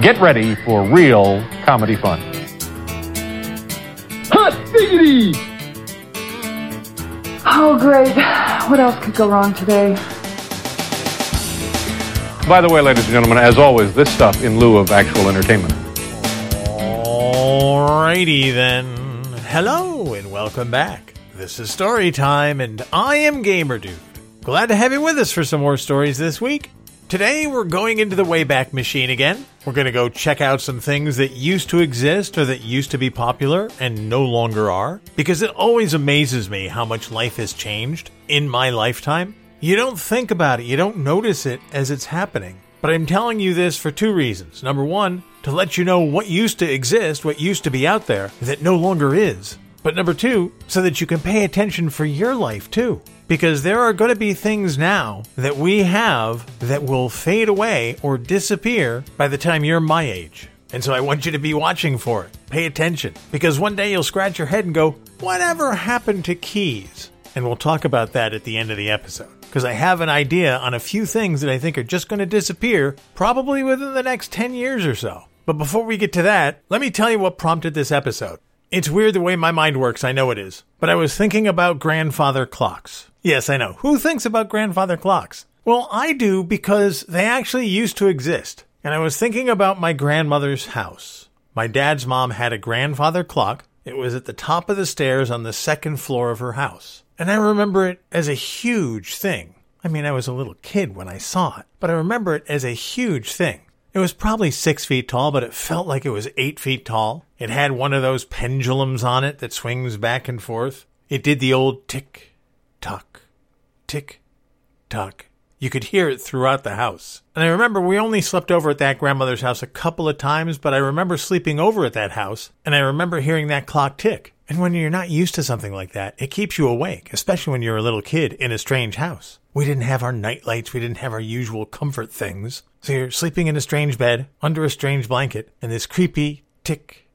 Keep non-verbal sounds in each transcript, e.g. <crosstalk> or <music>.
Get ready for real comedy fun. Hot diggity! Oh, great. What else could go wrong today? By the way, ladies and gentlemen, as always, this stuff in lieu of actual entertainment. Alrighty then. Hello and welcome back. This is Story Time, and I am GamerDude. Glad to have you with us for some more stories this week. Today we're going into the Wayback Machine again. We're going to go check out some things that used to exist or that used to be popular and no longer are, because it always amazes me how much life has changed in my lifetime. You don't think about it, you don't notice it as it's happening. But I'm telling you this for two reasons. Number one, to let you know what used to exist, what used to be out there, that no longer is. But number two, so that you can pay attention for your life too. Because there are going to be things now that we have that will fade away or disappear by the time you're my age. And so I want you to be watching for it. Pay attention. Because one day you'll scratch your head and go, Whatever happened to keys? And we'll talk about that at the end of the episode. Because I have an idea on a few things that I think are just going to disappear, probably within the next 10 years or so. But before we get to that, let me tell you what prompted this episode. It's weird the way my mind works, I know it is. But I was thinking about grandfather clocks. Yes, I know. Who thinks about grandfather clocks? Well, I do because they actually used to exist. And I was thinking about my grandmother's house. My dad's mom had a grandfather clock. It was at the top of the stairs on the second floor of her house. And I remember it as a huge thing. I mean, I was a little kid when I saw it, but I remember it as a huge thing. It was probably six feet tall, but it felt like it was eight feet tall. It had one of those pendulums on it that swings back and forth. It did the old tick tock, tick tock. You could hear it throughout the house. And I remember we only slept over at that grandmother's house a couple of times, but I remember sleeping over at that house, and I remember hearing that clock tick. And when you're not used to something like that, it keeps you awake, especially when you're a little kid in a strange house. We didn't have our night lights, we didn't have our usual comfort things. So you're sleeping in a strange bed, under a strange blanket, and this creepy tick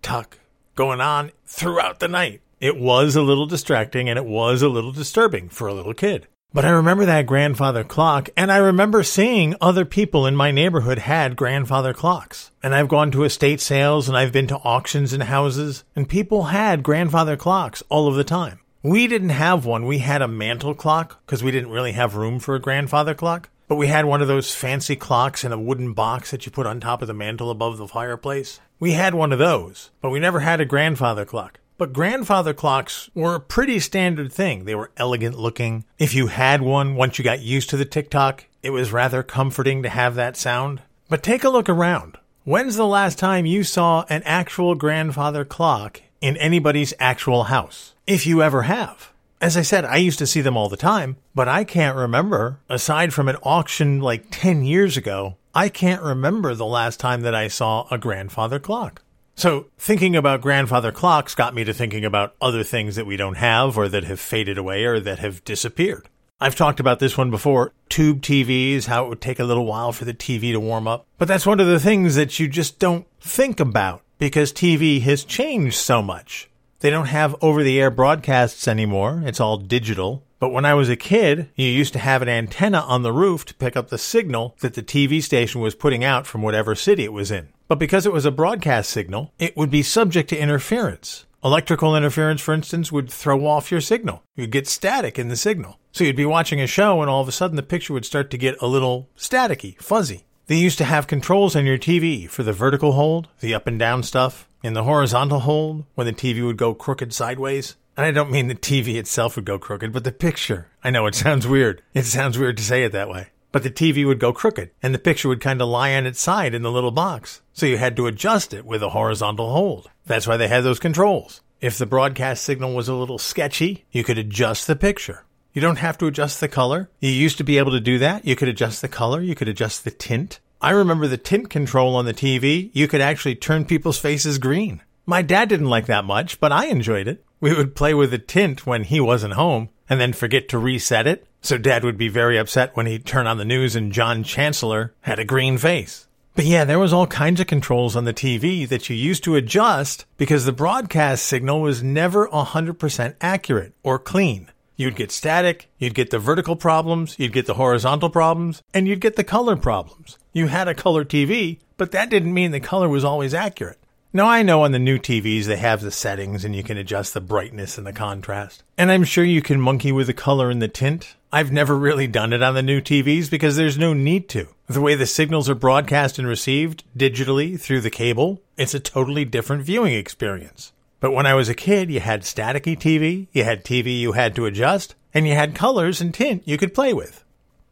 tock going on throughout the night. It was a little distracting and it was a little disturbing for a little kid. But I remember that grandfather clock, and I remember seeing other people in my neighborhood had grandfather clocks. And I've gone to estate sales and I've been to auctions in houses, and people had grandfather clocks all of the time. We didn't have one. We had a mantle clock because we didn't really have room for a grandfather clock. But we had one of those fancy clocks in a wooden box that you put on top of the mantle above the fireplace. We had one of those, but we never had a grandfather clock. But grandfather clocks were a pretty standard thing. They were elegant looking. If you had one, once you got used to the tick tock, it was rather comforting to have that sound. But take a look around. When's the last time you saw an actual grandfather clock in anybody's actual house? If you ever have. As I said, I used to see them all the time, but I can't remember, aside from an auction like 10 years ago, I can't remember the last time that I saw a grandfather clock. So, thinking about grandfather clocks got me to thinking about other things that we don't have or that have faded away or that have disappeared. I've talked about this one before tube TVs, how it would take a little while for the TV to warm up. But that's one of the things that you just don't think about because TV has changed so much. They don't have over the air broadcasts anymore, it's all digital. But when I was a kid, you used to have an antenna on the roof to pick up the signal that the TV station was putting out from whatever city it was in. But because it was a broadcast signal, it would be subject to interference. Electrical interference, for instance, would throw off your signal. You'd get static in the signal. So you'd be watching a show and all of a sudden the picture would start to get a little staticky, fuzzy. They used to have controls on your TV for the vertical hold, the up and down stuff, and the horizontal hold when the TV would go crooked sideways. And I don't mean the TV itself would go crooked, but the picture. I know it <laughs> sounds weird. It sounds weird to say it that way but the TV would go crooked and the picture would kind of lie on its side in the little box. So you had to adjust it with a horizontal hold. That's why they had those controls. If the broadcast signal was a little sketchy, you could adjust the picture. You don't have to adjust the color. You used to be able to do that. You could adjust the color. You could adjust the tint. I remember the tint control on the TV. You could actually turn people's faces green. My dad didn't like that much, but I enjoyed it. We would play with the tint when he wasn't home and then forget to reset it. So dad would be very upset when he'd turn on the news and John Chancellor had a green face. But yeah, there was all kinds of controls on the TV that you used to adjust because the broadcast signal was never 100% accurate or clean. You'd get static, you'd get the vertical problems, you'd get the horizontal problems, and you'd get the color problems. You had a color TV, but that didn't mean the color was always accurate. Now I know on the new TVs they have the settings and you can adjust the brightness and the contrast. And I'm sure you can monkey with the color and the tint. I've never really done it on the new TVs because there's no need to. The way the signals are broadcast and received digitally through the cable, it's a totally different viewing experience. But when I was a kid, you had staticky TV, you had TV you had to adjust, and you had colors and tint you could play with.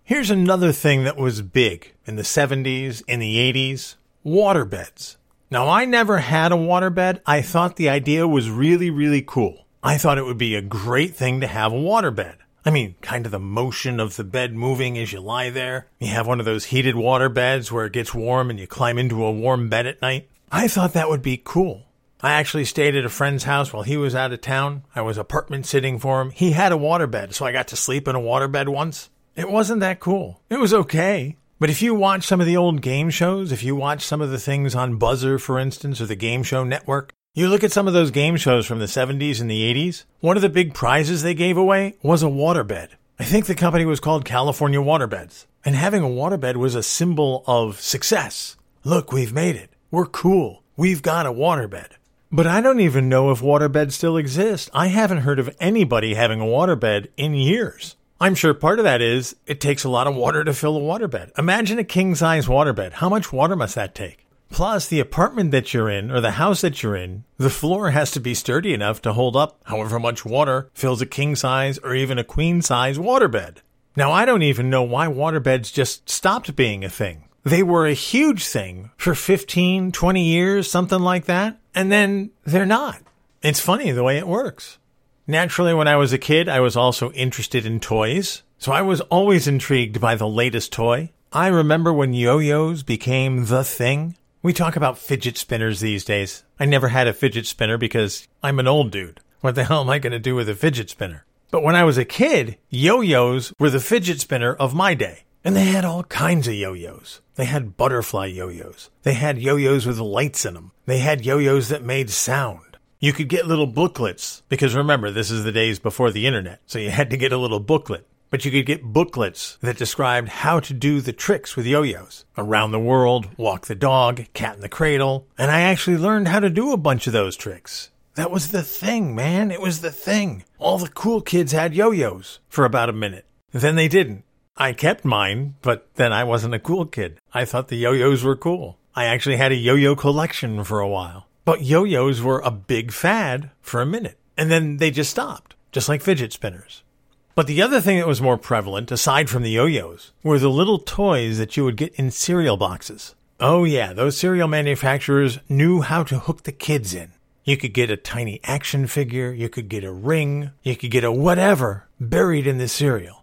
Here's another thing that was big in the 70s, in the 80s waterbeds. Now, I never had a waterbed. I thought the idea was really, really cool. I thought it would be a great thing to have a waterbed. I mean, kind of the motion of the bed moving as you lie there. You have one of those heated water beds where it gets warm and you climb into a warm bed at night. I thought that would be cool. I actually stayed at a friend's house while he was out of town. I was apartment sitting for him. He had a waterbed, so I got to sleep in a waterbed once. It wasn't that cool. It was okay. But if you watch some of the old game shows, if you watch some of the things on Buzzr, for instance, or the Game Show Network, you look at some of those game shows from the 70s and the 80s, one of the big prizes they gave away was a waterbed. I think the company was called California Waterbeds. And having a waterbed was a symbol of success. Look, we've made it. We're cool. We've got a waterbed. But I don't even know if waterbeds still exist. I haven't heard of anybody having a waterbed in years. I'm sure part of that is it takes a lot of water to fill a waterbed. Imagine a king size waterbed. How much water must that take? Plus, the apartment that you're in or the house that you're in, the floor has to be sturdy enough to hold up however much water fills a king size or even a queen size waterbed. Now, I don't even know why waterbeds just stopped being a thing. They were a huge thing for 15, 20 years, something like that, and then they're not. It's funny the way it works. Naturally, when I was a kid, I was also interested in toys, so I was always intrigued by the latest toy. I remember when yo-yos became the thing. We talk about fidget spinners these days. I never had a fidget spinner because I'm an old dude. What the hell am I going to do with a fidget spinner? But when I was a kid, yo-yos were the fidget spinner of my day. And they had all kinds of yo-yos. They had butterfly yo-yos. They had yo-yos with lights in them. They had yo-yos that made sound. You could get little booklets, because remember, this is the days before the internet, so you had to get a little booklet. But you could get booklets that described how to do the tricks with yo-yos. Around the world, walk the dog, cat in the cradle, and I actually learned how to do a bunch of those tricks. That was the thing, man. It was the thing. All the cool kids had yo-yos for about a minute. Then they didn't. I kept mine, but then I wasn't a cool kid. I thought the yo-yos were cool. I actually had a yo-yo collection for a while. But yo-yos were a big fad for a minute, and then they just stopped, just like fidget spinners. But the other thing that was more prevalent, aside from the yo-yos, were the little toys that you would get in cereal boxes. Oh yeah, those cereal manufacturers knew how to hook the kids in. You could get a tiny action figure, you could get a ring, you could get a whatever buried in the cereal.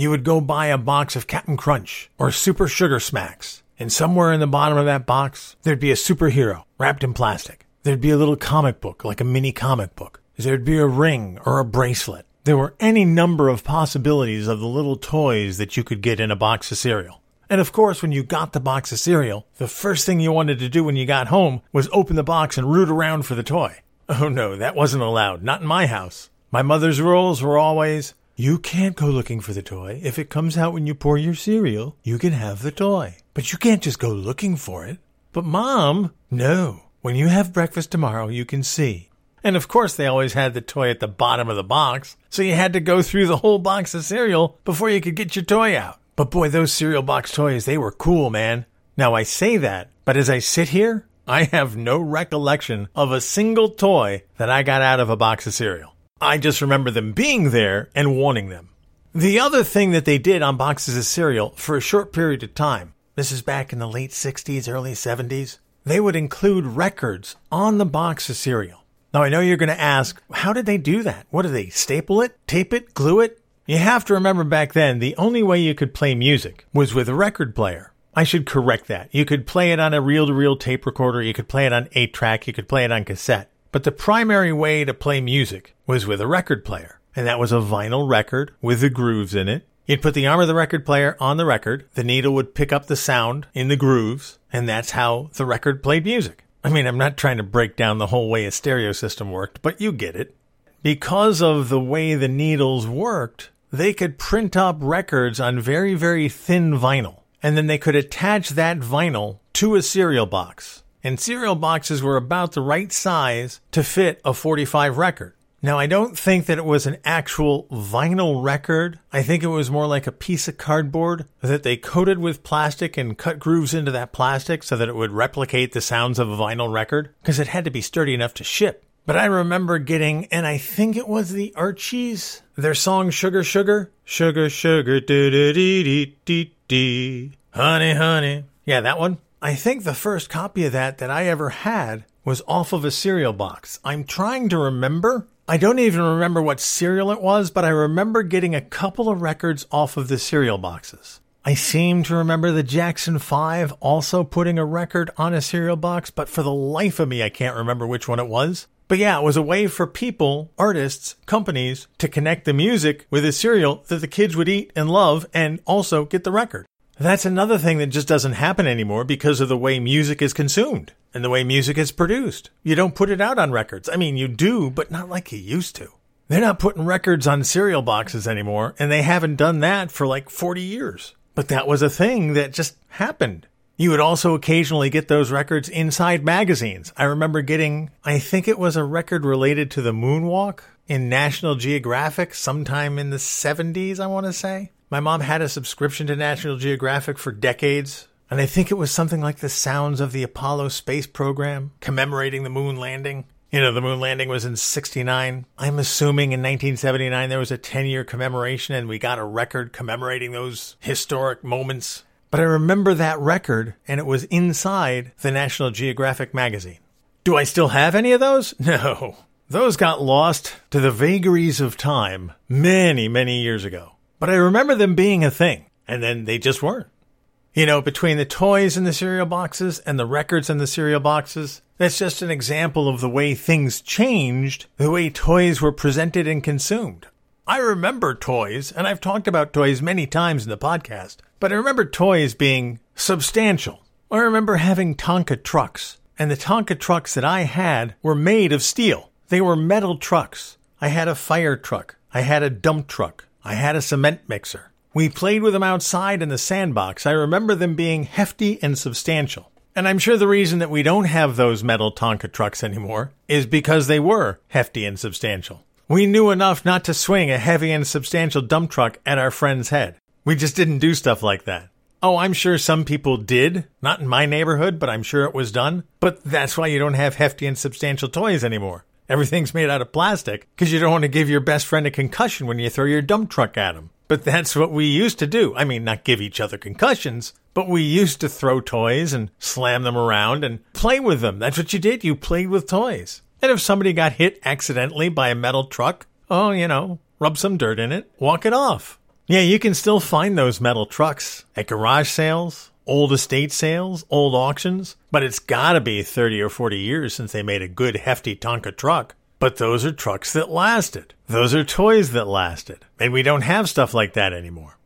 You would go buy a box of Captain Crunch or Super Sugar Smacks, and somewhere in the bottom of that box, there'd be a superhero wrapped in plastic. There'd be a little comic book, like a mini comic book. There'd be a ring or a bracelet. There were any number of possibilities of the little toys that you could get in a box of cereal. And of course, when you got the box of cereal, the first thing you wanted to do when you got home was open the box and root around for the toy. Oh no, that wasn't allowed. Not in my house. My mother's rules were always, you can't go looking for the toy. If it comes out when you pour your cereal, you can have the toy. But you can't just go looking for it. But mom, no. When you have breakfast tomorrow, you can see. And of course, they always had the toy at the bottom of the box, so you had to go through the whole box of cereal before you could get your toy out. But boy, those cereal box toys, they were cool, man. Now I say that, but as I sit here, I have no recollection of a single toy that I got out of a box of cereal. I just remember them being there and wanting them. The other thing that they did on boxes of cereal for a short period of time, this is back in the late 60s, early 70s, they would include records on the box of cereal. Now, I know you're going to ask, how did they do that? What do they staple it, tape it, glue it? You have to remember back then, the only way you could play music was with a record player. I should correct that. You could play it on a reel to reel tape recorder, you could play it on 8 track, you could play it on cassette. But the primary way to play music was with a record player. And that was a vinyl record with the grooves in it. You'd put the arm of the record player on the record, the needle would pick up the sound in the grooves, and that's how the record played music. I mean, I'm not trying to break down the whole way a stereo system worked, but you get it. Because of the way the needles worked, they could print up records on very, very thin vinyl. And then they could attach that vinyl to a cereal box. And cereal boxes were about the right size to fit a 45 record. Now, I don't think that it was an actual vinyl record. I think it was more like a piece of cardboard that they coated with plastic and cut grooves into that plastic so that it would replicate the sounds of a vinyl record because it had to be sturdy enough to ship. But I remember getting, and I think it was the Archies, their song Sugar Sugar. Sugar Sugar, doo dee dee dee dee. Honey, honey. Yeah, that one. I think the first copy of that that I ever had was off of a cereal box. I'm trying to remember. I don't even remember what cereal it was, but I remember getting a couple of records off of the cereal boxes. I seem to remember the Jackson 5 also putting a record on a cereal box, but for the life of me, I can't remember which one it was. But yeah, it was a way for people, artists, companies to connect the music with a cereal that the kids would eat and love and also get the record. That's another thing that just doesn't happen anymore because of the way music is consumed and the way music is produced. You don't put it out on records. I mean, you do, but not like you used to. They're not putting records on cereal boxes anymore, and they haven't done that for like 40 years. But that was a thing that just happened. You would also occasionally get those records inside magazines. I remember getting, I think it was a record related to the moonwalk in National Geographic sometime in the 70s, I want to say. My mom had a subscription to National Geographic for decades, and I think it was something like the sounds of the Apollo space program commemorating the moon landing. You know, the moon landing was in 69. I'm assuming in 1979 there was a 10 year commemoration and we got a record commemorating those historic moments. But I remember that record and it was inside the National Geographic magazine. Do I still have any of those? <laughs> No. Those got lost to the vagaries of time many, many years ago. But I remember them being a thing, and then they just weren't. You know, between the toys in the cereal boxes and the records in the cereal boxes, that's just an example of the way things changed, the way toys were presented and consumed. I remember toys, and I've talked about toys many times in the podcast, but I remember toys being substantial. I remember having Tonka trucks, and the Tonka trucks that I had were made of steel. They were metal trucks. I had a fire truck. I had a dump truck. I had a cement mixer. We played with them outside in the sandbox. I remember them being hefty and substantial. And I'm sure the reason that we don't have those metal Tonka trucks anymore is because they were hefty and substantial. We knew enough not to swing a heavy and substantial dump truck at our friend's head. We just didn't do stuff like that. Oh, I'm sure some people did. Not in my neighborhood, but I'm sure it was done. But that's why you don't have hefty and substantial toys anymore. Everything's made out of plastic because you don't want to give your best friend a concussion when you throw your dump truck at him. But that's what we used to do. I mean, not give each other concussions, but we used to throw toys and slam them around and play with them. That's what you did. You played with toys. And if somebody got hit accidentally by a metal truck, oh, you know, rub some dirt in it, walk it off. Yeah, you can still find those metal trucks at garage sales, old estate sales, old auctions, but it's gotta be 30 or 40 years since they made a good hefty Tonka truck. But those are trucks that lasted. Those are toys that lasted. And we don't have stuff like that anymore.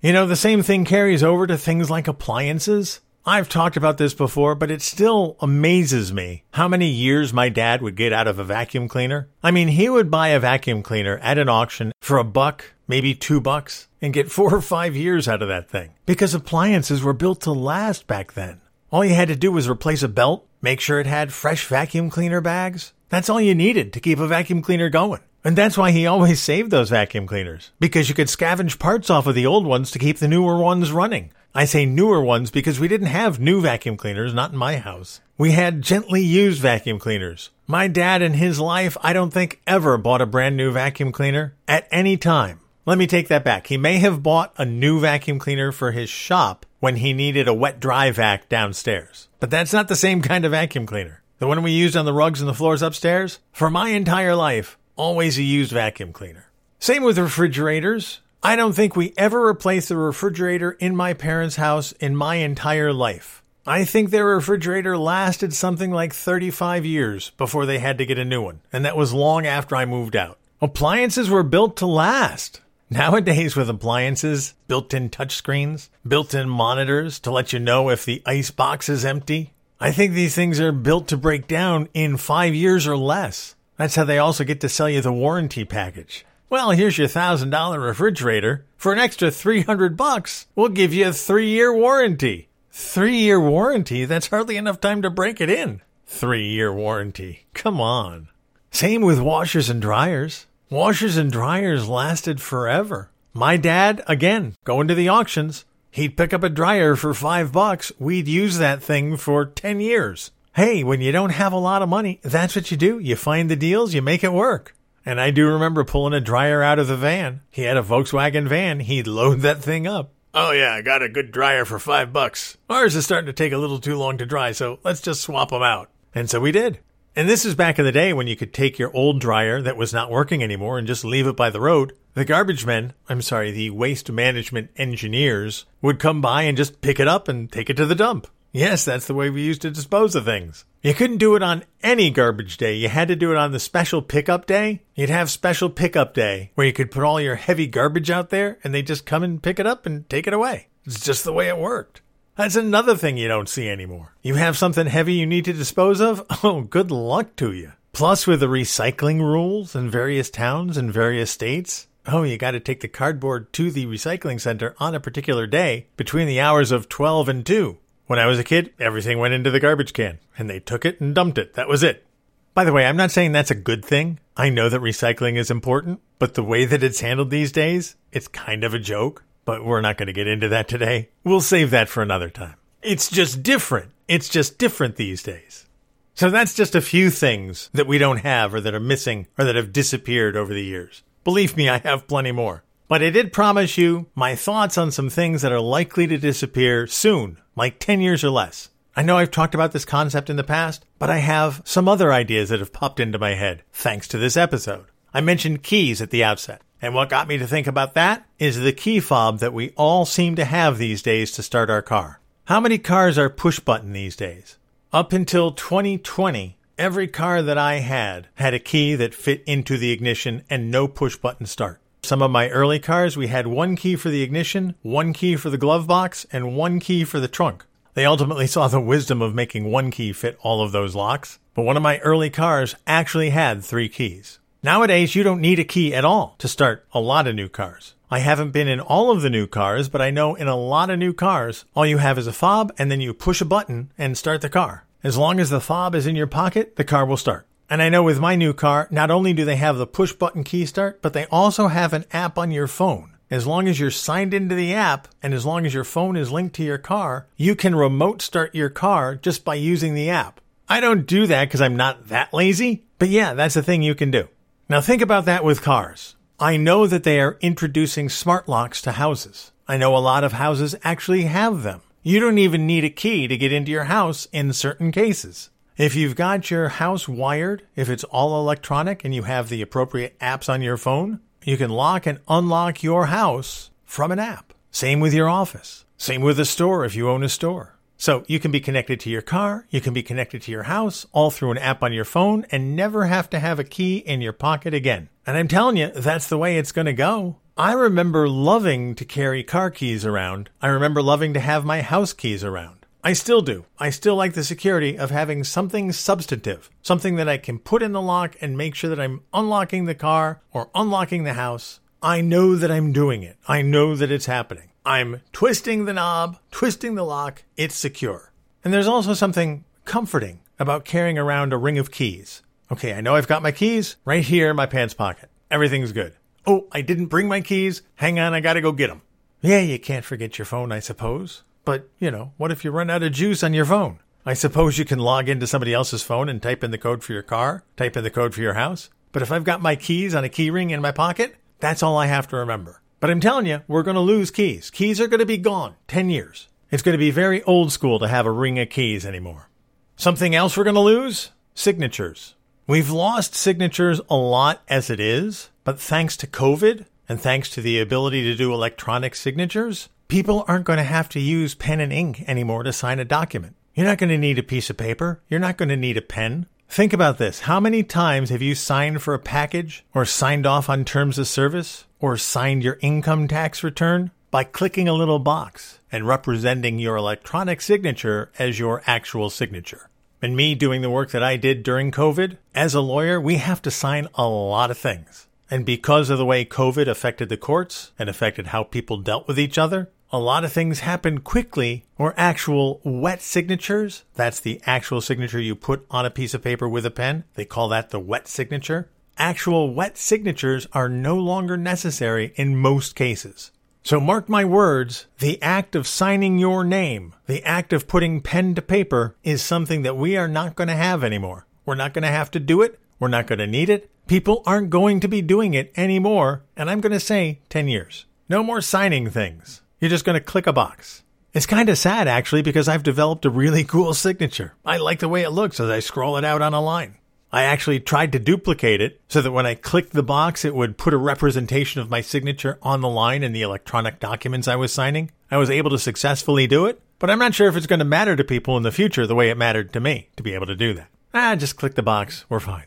You know, the same thing carries over to things like appliances. I've talked about this before, but it still amazes me how many years my dad would get out of a vacuum cleaner. I mean, he would buy a vacuum cleaner at an auction for a buck, maybe two bucks, and get four or five years out of that thing because appliances were built to last back then. All you had to do was replace a belt, make sure it had fresh vacuum cleaner bags. That's all you needed to keep a vacuum cleaner going. And that's why he always saved those vacuum cleaners, because you could scavenge parts off of the old ones to keep the newer ones running. I say newer ones because we didn't have new vacuum cleaners, not in my house. We had gently used vacuum cleaners. My dad in his life, I don't think ever bought a brand new vacuum cleaner at any time. Let me take that back. He may have bought a new vacuum cleaner for his shop when he needed a wet dry vac downstairs. But that's not the same kind of vacuum cleaner. The one we used on the rugs and the floors upstairs? For my entire life, always a used vacuum cleaner. Same with refrigerators. I don't think we ever replaced the refrigerator in my parents' house in my entire life. I think their refrigerator lasted something like 35 years before they had to get a new one, and that was long after I moved out. Appliances were built to last. Nowadays, with appliances, built in touchscreens, built in monitors to let you know if the ice box is empty, I think these things are built to break down in five years or less. That's how they also get to sell you the warranty package. Well, here's your thousand dollar refrigerator. For an extra 300 bucks, we'll give you a three year warranty. Three year warranty? That's hardly enough time to break it in. Three year warranty. Come on. Same with washers and dryers. Washers and dryers lasted forever. My dad, again, going to the auctions, he'd pick up a dryer for five bucks. We'd use that thing for 10 years. Hey, when you don't have a lot of money, that's what you do. You find the deals, you make it work. And I do remember pulling a dryer out of the van. He had a Volkswagen van. He'd load that thing up. Oh yeah, I got a good dryer for five bucks. Ours is starting to take a little too long to dry, so let's just swap them out. And so we did. And this is back in the day when you could take your old dryer that was not working anymore and just leave it by the road. The garbage men, I'm sorry, the waste management engineers would come by and just pick it up and take it to the dump. Yes, that's the way we used to dispose of things. You couldn't do it on any garbage day. You had to do it on the special pickup day. You'd have special pickup day where you could put all your heavy garbage out there and they just come and pick it up and take it away. It's just the way it worked. That's another thing you don't see anymore. You have something heavy you need to dispose of? <laughs> Oh, good luck to you. Plus, with the recycling rules in various towns and various states, oh, you got to take the cardboard to the recycling center on a particular day between the hours of 12 and 2. When I was a kid, everything went into the garbage can, and they took it and dumped it. That was it. By the way, I'm not saying that's a good thing. I know that recycling is important, but the way that it's handled these days, it's kind of a joke. But we're not going to get into that today. We'll save that for another time. It's just different. It's just different these days. So that's just a few things that we don't have or that are missing or that have disappeared over the years. Believe me, I have plenty more. But I did promise you my thoughts on some things that are likely to disappear soon, like 10 years or less. I know I've talked about this concept in the past, but I have some other ideas that have popped into my head thanks to this episode. I mentioned keys at the outset, and what got me to think about that is the key fob that we all seem to have these days to start our car. How many cars are push button these days? Up until 2020, every car that I had had a key that fit into the ignition and no push button start. Some of my early cars, we had one key for the ignition, one key for the glove box, and one key for the trunk. They ultimately <laughs> saw the wisdom of making one key fit all of those locks, but one of my early cars actually had three keys. Nowadays, you don't need a key at all to start a lot of new cars. I haven't been in all of the new cars, but I know in a lot of new cars, all you have is a fob and then you push a button and start the car. As long as the fob is in your pocket, the car will start. And I know with my new car, not only do they have the push button key start, but they also have an app on your phone. As long as you're signed into the app and as long as your phone is linked to your car, you can remote start your car just by using the app. I don't do that because I'm not that lazy, but yeah, that's a thing you can do. Now think about that with cars. I know that they are introducing smart locks to houses. I know a lot of houses actually have them. You don't even need a key to get into your house in certain cases. If you've got your house wired, if it's all electronic and you have the appropriate apps on your phone, you can lock and unlock your house from an app. Same with your office. Same with a store if you own a store. So you can be connected to your car, you can be connected to your house, all through an app on your phone, and never have to have a key in your pocket again. And I'm telling you, that's the way it's going to go. I remember loving to carry car keys around. I remember loving to have my house keys around. I still do. I still like the security of having something substantive, something that I can put in the lock and make sure that I'm unlocking the car or unlocking the house. I know that I'm doing it. I know that it's happening. I'm twisting the knob, twisting the lock. It's secure. And there's also something comforting about carrying around a ring of keys. Okay, I know I've got my keys right here in my pants pocket. Everything's good. Oh, I didn't bring my keys. Hang on, I gotta go get them. Yeah, you can't forget your phone, I suppose. But, you know, what if you run out of juice on your phone? I suppose you can log into somebody else's phone and type in the code for your car, type in the code for your house. But if I've got my keys on a keyring in my pocket, that's all I have to remember. But I'm telling you, we're going to lose keys. Keys are going to be gone 10 years. It's going to be very old school to have a ring of keys anymore. Something else we're going to lose? Signatures. We've lost signatures a lot as it is, but thanks to COVID and thanks to the ability to do electronic signatures, People aren't going to have to use pen and ink anymore to sign a document. You're not going to need a piece of paper. You're not going to need a pen. Think about this. How many times have you signed for a package or signed off on terms of service or signed your income tax return by clicking a little box and representing your electronic signature as your actual signature? And me doing the work that I did during COVID, as a lawyer, we have to sign a lot of things. And because of the way COVID affected the courts and affected how people dealt with each other, A lot of things happen quickly, or actual wet signatures. That's the actual signature you put on a piece of paper with a pen. They call that the wet signature. Actual wet signatures are no longer necessary in most cases. So mark my words, the act of signing your name, the act of putting pen to paper is something that we are not going to have anymore. We're not going to have to do it. We're not going to need it. People aren't going to be doing it anymore. And I'm going to say 10 years. No more signing things. You're just going to click a box. It's kind of sad actually because I've developed a really <laughs> cool signature. I like the way it looks as I scroll it out on a line. I actually tried to duplicate it so that when I clicked the box, it would put a representation of my signature on the line in the electronic documents I was signing. I was able to successfully do it, but I'm not sure if it's going to matter to people in the future the way it mattered to me to be able to do that. Ah, just click the box. We're fine.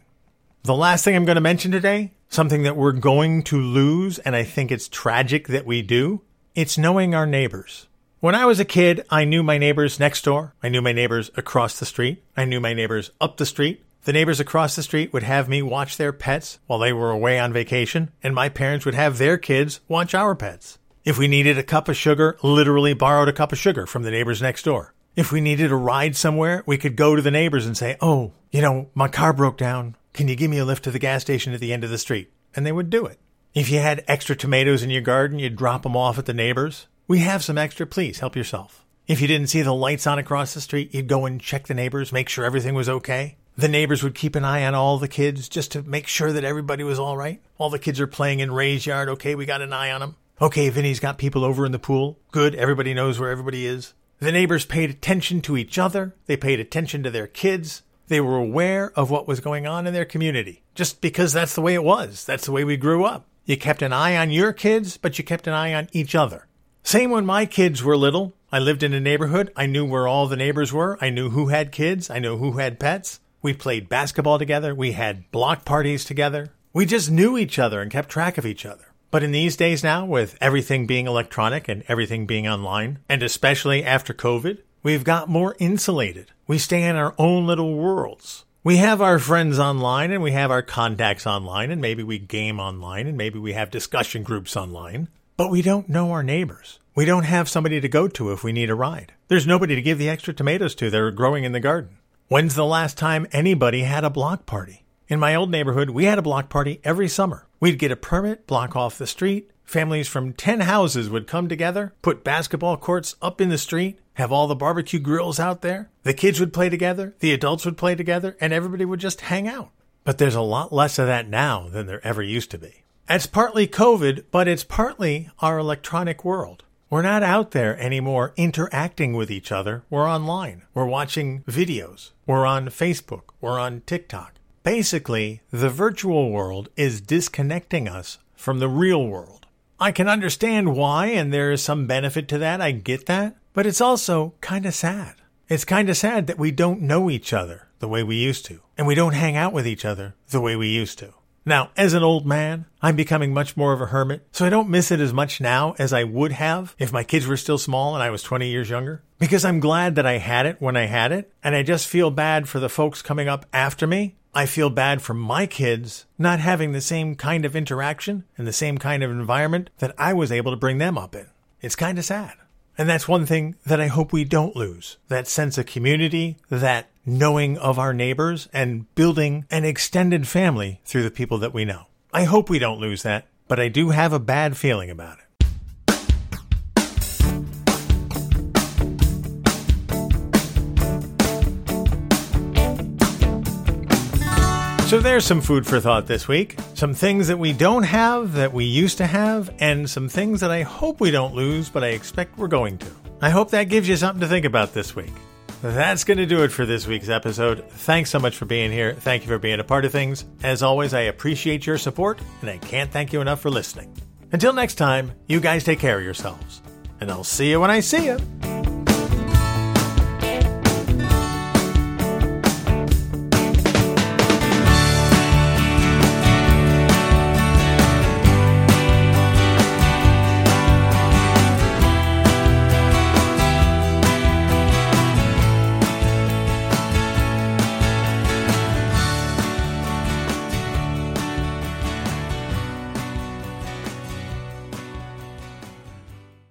The last thing I'm going to mention today, something that we're going to lose, and I think it's tragic that we do, it's knowing our neighbors. When I was a kid, I knew my neighbors next door. I knew my neighbors across the street. I knew my neighbors up the street. The neighbors across the street would have me watch their pets while they were away on vacation, and my parents would have their kids watch our pets. If we needed a cup of sugar, literally borrowed a cup of sugar from the neighbors next door. If we needed a ride somewhere, we could go to the neighbors and say, Oh, you know, my car broke down. Can you give me a lift to the gas station at the end of the street? And they would do it. If you had extra tomatoes in your garden, you'd drop them off at the neighbors. We have some extra, please help yourself. If you didn't see the lights on across the street, you'd go and check the neighbors, make sure everything was okay. The neighbors would keep an eye on all the kids just to make sure that everybody was all right. All the kids are playing in Ray's yard. Okay, we got an eye on them. Okay, Vinny's got people over in the pool. Good, everybody knows where everybody is. The neighbors paid attention to each other. They paid attention to their kids. They were aware of what was going on in their community. Just because that's the way it was. That's the way we grew up. You kept an eye on your kids, but you kept an eye on each other. Same when my kids were little. I lived in a neighborhood. I knew where all the neighbors were. I knew who had kids. I knew who had pets. We played basketball together. We had block parties together. We just knew each other and kept track of each other. But in these days now, with everything being electronic and everything being online, and especially after COVID, we've got more insulated. We stay in our own little worlds. We have our friends online and we have our contacts online, and maybe we game online and maybe we have discussion groups online, but we don't know our neighbors. We don't have somebody to go to if we need a ride. There's nobody to give the extra tomatoes to that are growing in the garden. When's the last time anybody had a block party? In my old neighborhood, we had a block party every summer. We'd get a permit, block off the street. Families from 10 houses would come together, put basketball courts up in the street, have all the barbecue grills out there. The kids would play together, the adults would play together, and everybody would just hang out. But there's a lot less of that now than there ever used to be. It's partly COVID, but it's partly our electronic world. We're not out there anymore interacting with each other. We're online. We're watching videos. We're on Facebook. We're on TikTok. Basically, the virtual world is disconnecting us from the real world. I can understand why, and there is some benefit to that. I get that. But it's also kind of sad. It's kind of sad that we don't know each other the way we used to, and we don't hang out with each other the way we used to. Now, as an old man, I'm becoming much more of a hermit, so I don't miss it as much now as I would have if my kids were still small and I was 20 years younger. Because I'm glad that I had it when I had it, and I just feel bad for the folks coming up after me. I feel bad for my kids not having the same kind of interaction and the same kind of environment that I was able to bring them up in. It's kind of sad. And that's one thing that I hope we don't lose that sense of community, that knowing of our neighbors, and building an extended family through the people that we know. I hope we don't lose that, but I do have a bad feeling about it. So there's some food for thought this week. Some things that we don't have that we used to have, and some things that I hope we don't lose, but I expect we're going to. I hope that gives you something to think about this week. That's going to do it for this week's episode. Thanks so much for being here. Thank you for being a part of things. As always, I appreciate your support, and I can't thank you enough for listening. Until next time, you guys take care of yourselves. And I'll see you when I see you.